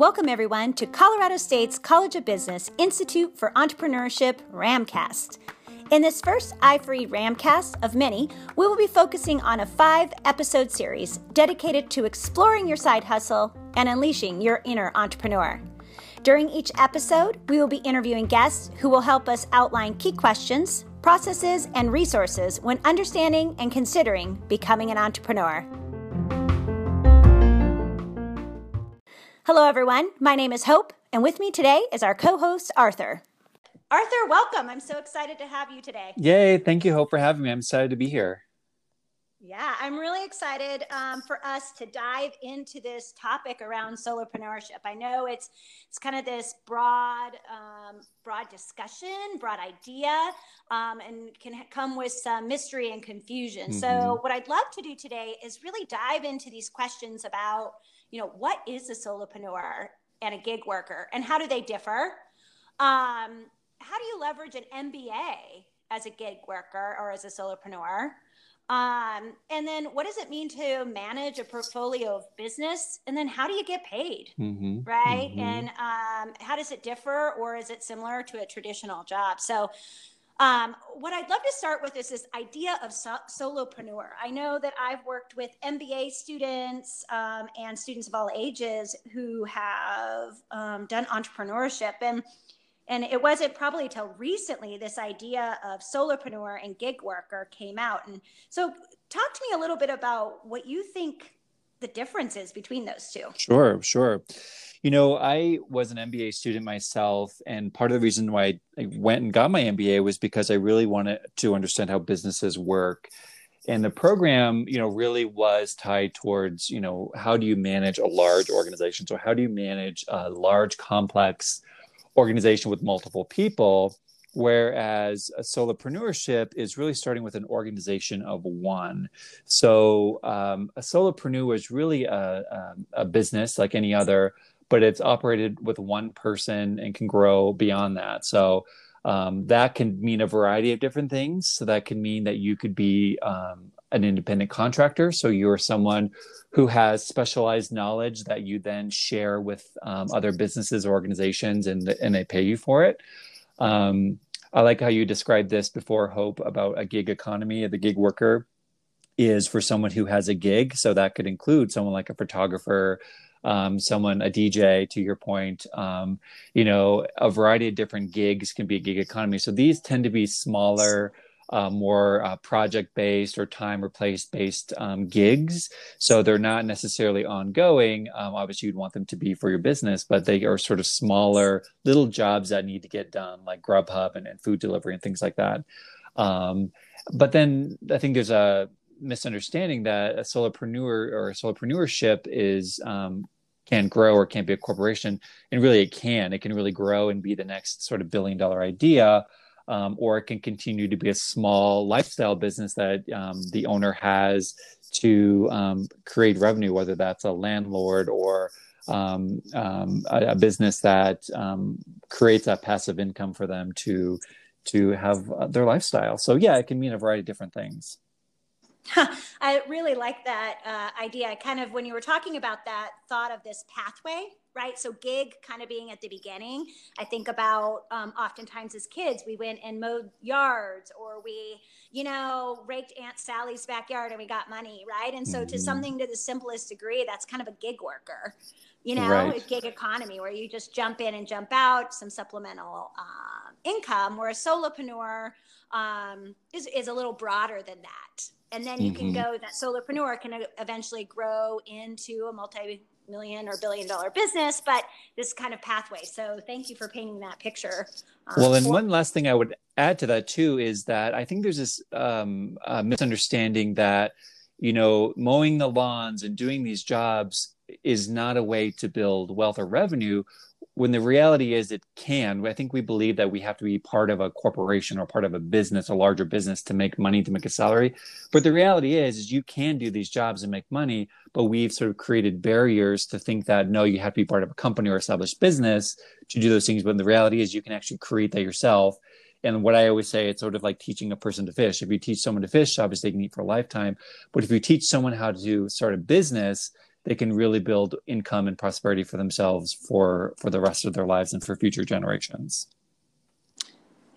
Welcome, everyone, to Colorado State's College of Business Institute for Entrepreneurship Ramcast. In this first i3 Ramcast of many, we will be focusing on a five episode series dedicated to exploring your side hustle and unleashing your inner entrepreneur. During each episode, we will be interviewing guests who will help us outline key questions, processes, and resources when understanding and considering becoming an entrepreneur. Hello, everyone. My name is Hope, and with me today is our co host, Arthur. Arthur, welcome. I'm so excited to have you today. Yay. Thank you, Hope, for having me. I'm excited to be here. Yeah, I'm really excited um, for us to dive into this topic around solopreneurship. I know it's it's kind of this broad um, broad discussion, broad idea, um, and can come with some mystery and confusion. Mm-hmm. So, what I'd love to do today is really dive into these questions about, you know, what is a solopreneur and a gig worker, and how do they differ? Um, how do you leverage an MBA as a gig worker or as a solopreneur? Um, and then what does it mean to manage a portfolio of business? And then how do you get paid? Mm-hmm, right. Mm-hmm. And um, how does it differ or is it similar to a traditional job? So, um, what I'd love to start with is this idea of so- solopreneur. I know that I've worked with MBA students um, and students of all ages who have um, done entrepreneurship. And and it wasn't probably till recently this idea of solopreneur and gig worker came out. And so, talk to me a little bit about what you think the difference is between those two. Sure, sure. You know, I was an MBA student myself, and part of the reason why I went and got my MBA was because I really wanted to understand how businesses work. And the program, you know, really was tied towards, you know, how do you manage a large organization? So, how do you manage a large, complex organization with multiple people whereas a solopreneurship is really starting with an organization of one. So um, a solopreneur is really a, a, a, business like any other but it's operated with one person and can grow beyond that. So um, that can mean a variety of different things so that can mean that you could be um, an independent contractor. So you're someone who has specialized knowledge that you then share with um, other businesses or organizations and, and they pay you for it. Um, I like how you described this before, Hope, about a gig economy. The gig worker is for someone who has a gig. So that could include someone like a photographer, um, someone, a DJ, to your point. Um, you know, a variety of different gigs can be a gig economy. So these tend to be smaller uh, more uh, project based or time or place based um, gigs. So they're not necessarily ongoing. Um, obviously, you'd want them to be for your business, but they are sort of smaller little jobs that need to get done, like Grubhub and, and food delivery and things like that. Um, but then I think there's a misunderstanding that a solopreneur or a solopreneurship is um, can grow or can't be a corporation and really it can it can really grow and be the next sort of billion dollar idea um, or it can continue to be a small lifestyle business that um, the owner has to um, create revenue, whether that's a landlord or um, um, a, a, business that um, creates that passive income for them to to have uh, their lifestyle. So yeah, it can mean a variety of different things. I really like that uh, idea. I kind of, when you were talking about that, thought of this pathway, right? So, gig kind of being at the beginning. I think about um, oftentimes as kids, we went and mowed yards or we, you know, raked Aunt Sally's backyard and we got money, right? And so, mm-hmm. to something to the simplest degree, that's kind of a gig worker, you know, right. a gig economy where you just jump in and jump out, some supplemental uh, income, where a solopreneur um, is, is a little broader than that and then you mm-hmm. can go that solopreneur can eventually grow into a multi million or billion dollar business but this kind of pathway so thank you for painting that picture um, well and for- one last thing i would add to that too is that i think there's this um, uh, misunderstanding that you know mowing the lawns and doing these jobs is not a way to build wealth or revenue when the reality is it can i think we believe that we have to be part of a corporation or part of a business a larger business to make money to make a salary but the reality is is you can do these jobs and make money but we've sort of created barriers to think that no you have to be part of a company or established business to do those things but the reality is you can actually create that yourself And what I always say, it's sort of like teaching a person to fish. If you teach someone to fish, obviously they can eat for a lifetime. But if you teach someone how to start a business, they can really build income and prosperity for themselves for for the rest of their lives and for future generations.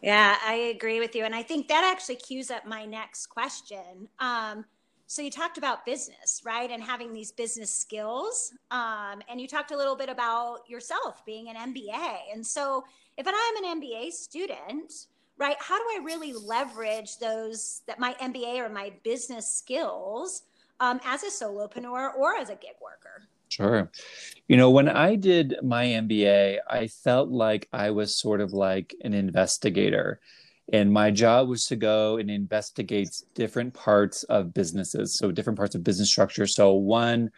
Yeah, I agree with you. And I think that actually cues up my next question. Um, so you talked about business, right? And having these business skills. Um, and you talked a little bit about yourself being an MBA. And so if I'm an MBA student, right, how do I really leverage those that my MBA or my business skills um, as a solopreneur or as a gig worker? Sure. You know, when I did my MBA, I felt like I was sort of like an investigator. And my job was to go and investigate different parts of businesses. So, different parts of business structure. So, one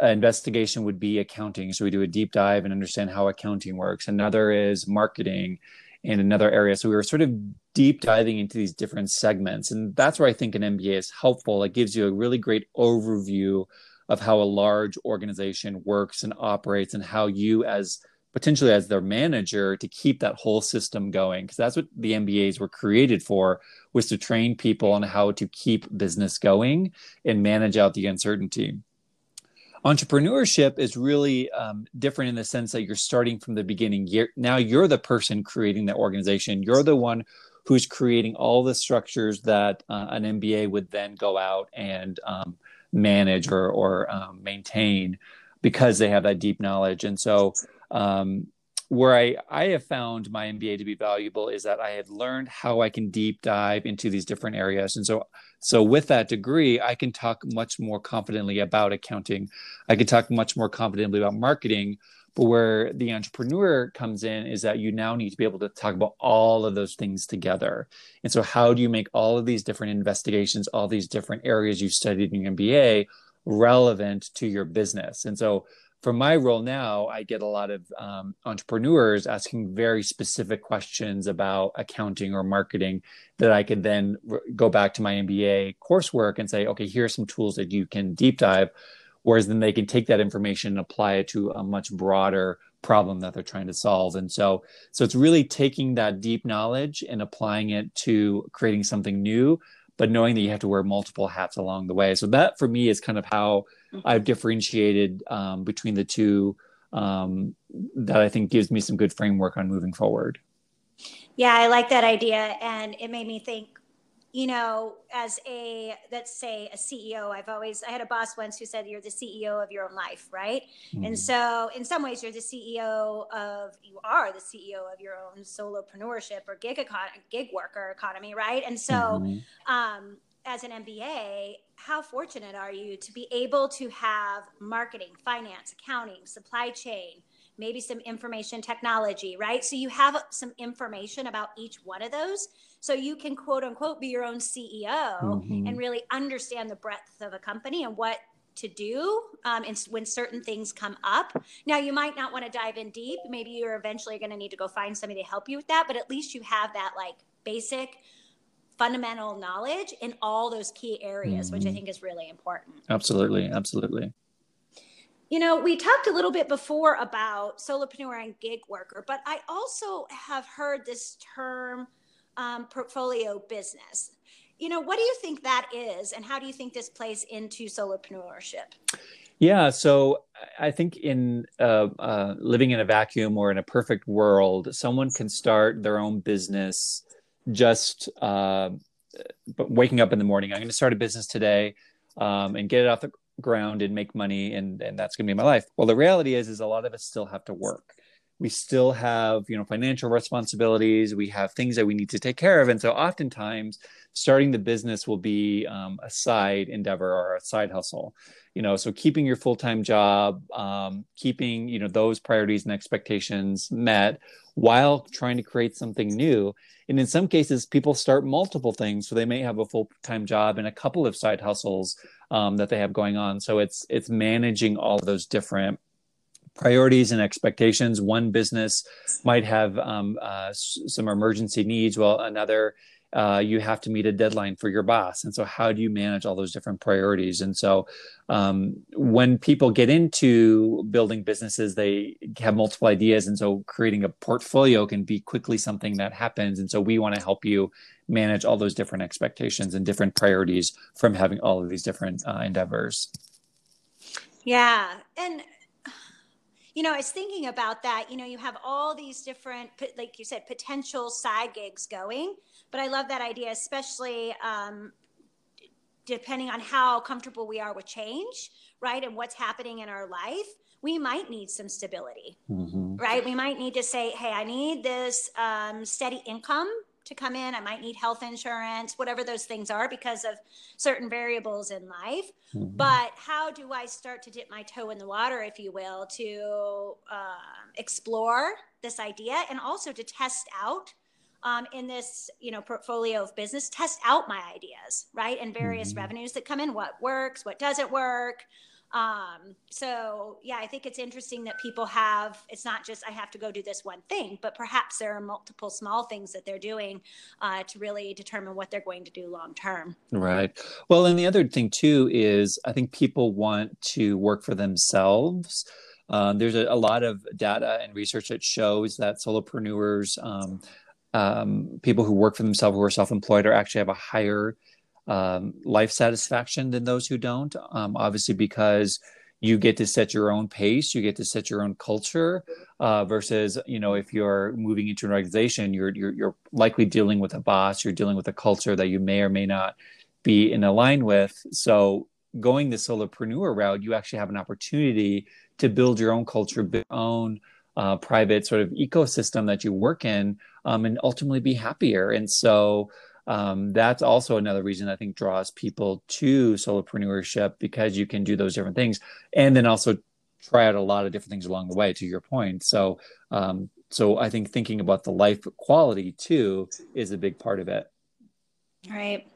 investigation would be accounting. So, we do a deep dive and understand how accounting works. Another is marketing and another area. So, we were sort of deep diving into these different segments. And that's where I think an MBA is helpful. It gives you a really great overview of how a large organization works and operates and how you as potentially as their manager to keep that whole system going because that's what the mbas were created for was to train people on how to keep business going and manage out the uncertainty entrepreneurship is really um, different in the sense that you're starting from the beginning you're, now you're the person creating the organization you're the one who's creating all the structures that uh, an mba would then go out and um, manage or, or um, maintain because they have that deep knowledge. And so, um, where I, I have found my MBA to be valuable is that I have learned how I can deep dive into these different areas. And so, so with that degree, I can talk much more confidently about accounting. I can talk much more confidently about marketing but where the entrepreneur comes in is that you now need to be able to talk about all of those things together. And so, how do you make all of these different investigations, all these different areas you've studied in your MBA relevant to your business? And so, for my role now, I get a lot of um, entrepreneurs asking very specific questions about accounting or marketing that I could then go back to my MBA coursework and say, okay, here are some tools that you can deep dive whereas then they can take that information and apply it to a much broader problem that they're trying to solve and so so it's really taking that deep knowledge and applying it to creating something new but knowing that you have to wear multiple hats along the way so that for me is kind of how. I've differentiated um, between the two um, that i think gives me some good framework on moving forward yeah i like that idea and it made me think you know, as a let's say a CEO, I've always I had a boss once who said you're the CEO of your own life, right? Mm-hmm. And so in some ways you're the CEO of you are the CEO of your own solopreneurship or gig econ- gig worker economy, right? And so mm-hmm. um, as an MBA, how fortunate are you to be able to have marketing, finance, accounting, supply chain, maybe some information technology, right? So you have some information about each one of those. So you can quote unquote be your own CEO mm-hmm. and really understand the breadth of a company and what to do um, and when certain things come up. Now, you might not want to dive in deep. Maybe you're eventually going to need to go find somebody to help you with that, but at least you have that like basic fundamental knowledge in all those key areas, mm-hmm. which I mm-hmm. think is really important. Absolutely. Absolutely. You know, we talked a little bit before about solopreneur and gig worker, but I also have heard this term um, portfolio business. You know, what do you think that is, and how do you think this plays into solopreneurship? Yeah, so I think in uh, uh, living in a vacuum or in a perfect world, someone can start their own business just uh, waking up in the morning. I'm going to start a business today um, and get it off the ground and make money and and that's going to be my life well the reality is is a lot of us still have to work we still have you know financial responsibilities. We have things that we need to take care of. And so oftentimes starting the business will be um, a side endeavor or a side hustle you know? So keeping your full-time job um, keeping you know those priorities and expectations met while trying to create something new. And in some cases people start multiple things. So they may have a full-time job and a couple of side hustles um, that they have going on. So it's it's managing all those different priorities and expectations. One business might have um, uh, some emergency needs, while another uh, you have to meet a deadline for your boss. And so, how do you manage all those different priorities? And so, um, when people get into building businesses, they have multiple ideas. And so, creating a portfolio can be quickly something that happens. And so, we want to help you manage all those different expectations and different priorities from having all of these different uh, endeavors. Yeah. And you know, I was thinking about that. You know, you have all these different, like you said, potential side gigs going. But I love that idea, especially um, depending on how comfortable we are with change, right? And what's happening in our life. We might need some stability, mm-hmm. right? We might need to say, hey, I need this um, steady income to come in. I might need health insurance, whatever those things are, because of certain variables in life. Mm-hmm. But how do I start to dip my toe in the water, if you will, to uh, explore this idea and also to test out um, in this you know portfolio of business test out my ideas right and various mm-hmm. revenues that come in what works what doesn't work um, so yeah, I think it's interesting that people have, it's not just, I have to go do this one thing, but perhaps there are multiple small things that they're doing uh, to really determine what they're going to do long term. Right. Well, and the other thing too is I think people want to work for themselves. Um, there's a, a, lot of data and research that shows that solopreneurs, um, um, people who work for themselves who are self-employed, are actually have a higher um, life satisfaction than those who don't. Um, obviously, because you get to set your own pace, you get to set your own culture. Uh, versus, you know, if you're moving into an organization, you're, you're you're likely dealing with a boss, you're dealing with a culture that you may or may not be in line with. So, going the solopreneur route, you actually have an opportunity to build your own culture, your own uh, private sort of ecosystem that you work in, um, and ultimately be happier. And so um, that's also another reason I think draws people to solopreneurship because you can do those different things, and then also try out a lot of different things along the way. To your point, so um, so I think thinking about the life quality too is a big part of it. Right,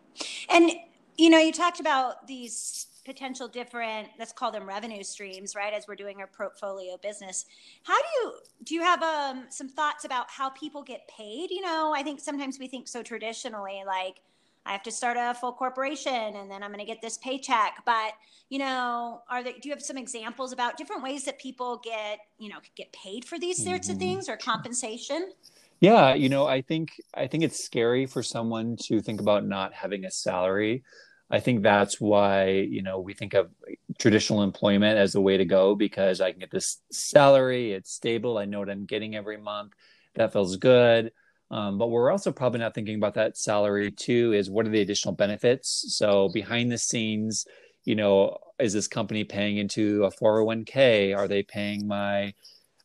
and you know, you talked about these potential different let's call them revenue streams right as we're doing our portfolio business. How do you do you have um, some thoughts about how people get paid? You know i think sometimes we think so traditionally like i have to start a full corporation and then i'm going to get this paycheck. But you know are there do you have some examples about different ways that people get you know get paid for these sorts mm-hmm. of things or compensation? Yeah you know i think i think it's scary for someone to think about not having a salary I think that's why you know we think of traditional employment as the way to go because I can get this salary, it's stable, I know what I'm getting every month, that feels good. Um, but we're also probably not thinking about that salary too. Is what are the additional benefits? So behind the scenes, you know, is this company paying into a 401k? Are they paying my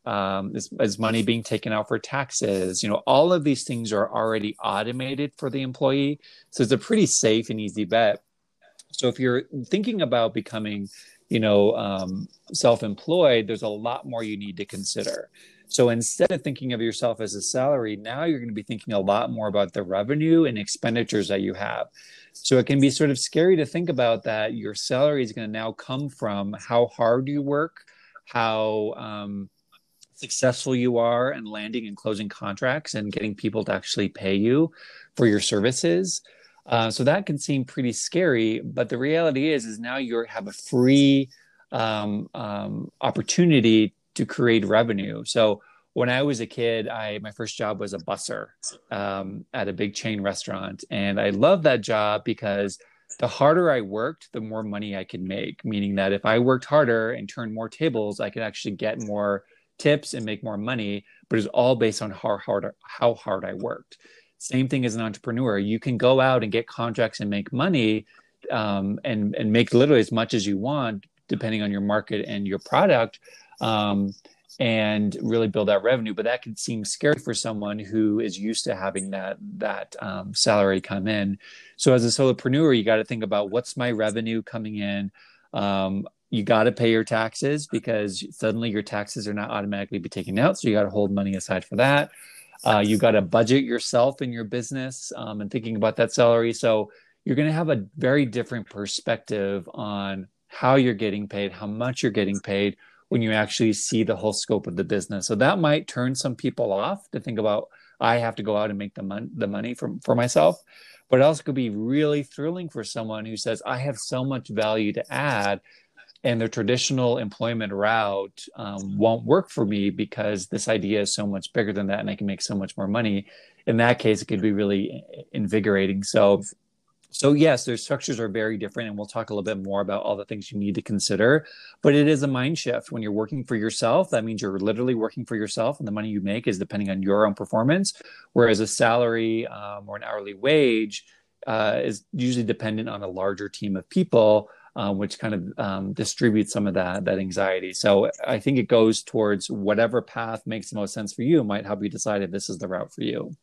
um, is, is money being taken out for taxes? You know, all of these things are already automated for the employee, so it's a pretty safe and easy bet. So if you're thinking about becoming, you know, um, self-employed, there's a lot more you need to consider. So instead of thinking of yourself as a salary, now you're going to be thinking a lot more about the revenue and expenditures that you have. So it can be sort of scary to think about that your salary is going to now come from how hard you work, how um, successful you are in landing and closing contracts and getting people to actually pay you for your services. Uh, so that can seem pretty scary, but the reality is, is now you have a free um, um, opportunity to create revenue. So when I was a kid, I my first job was a busser um, at a big chain restaurant, and I loved that job because the harder I worked, the more money I could make. Meaning that if I worked harder and turned more tables, I could actually get more tips and make more money. But it's all based on how hard how hard I worked. Same thing as an entrepreneur. You can go out and get contracts and make money um, and, and make literally as much as you want, depending on your market and your product. Um, and really build that revenue. But that can seem scary for someone who is used to having that that um, salary come in. So as a solopreneur, you got to think about what's my revenue coming in. Um, you got to pay your taxes because suddenly your taxes are not automatically be taken out. So you got to hold money aside for that. Uh, you got to budget yourself in your business um, and thinking about that salary. So you're going to have a very different perspective on how you're getting paid, how much you're getting paid when you actually see the whole scope of the business. So that might turn some people off to think about I have to go out and make the money the money for for myself. But it also could be really thrilling for someone who says, I have so much value to add and the traditional employment route um, won't work for me because this idea is so much bigger than that and i can make so much more money. In that case it could be really invigorating. So so yes their structures are very different and we'll talk a little bit more about all the things you need to consider but it is a mind shift. When you're working for yourself that means you're literally working for yourself and the money you make is depending on your own performance whereas a salary um, or an hourly wage uh, is usually dependent on a larger team of people um, which kind of um, distributes some of that that anxiety. So I think it goes towards whatever path makes the most sense for you might help you decide if this is the route for you.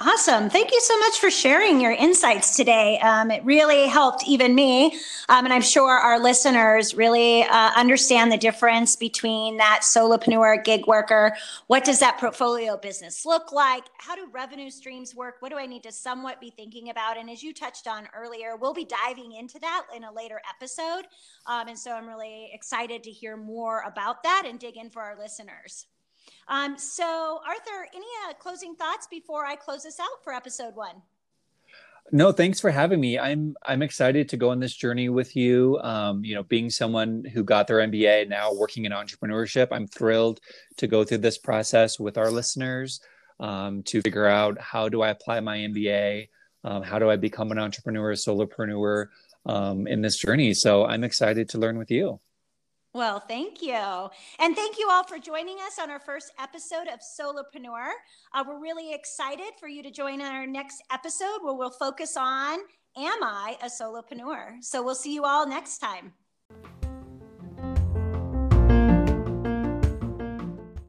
Awesome. Thank you so much for sharing your insights today. Um, it really helped even me. Um, and I'm sure our listeners really uh, understand the difference between that solopreneur, gig worker. What does that portfolio business look like? How do revenue streams work? What do I need to somewhat be thinking about? And as you touched on earlier, we'll be diving into that in a later episode. Um, and so I'm really excited to hear more about that and dig in for our listeners. Um, so, Arthur, any uh, closing thoughts before I close this out for episode one? No, thanks for having me. I'm I'm excited to go on this journey with you. Um, you know, being someone who got their MBA now working in entrepreneurship, I'm thrilled to go through this process with our listeners um, to figure out how do I apply my MBA, um, how do I become an entrepreneur, a solopreneur um, in this journey. So I'm excited to learn with you. Well, thank you. And thank you all for joining us on our first episode of Solopreneur. Uh, we're really excited for you to join our next episode where we'll focus on Am I a Solopreneur? So we'll see you all next time.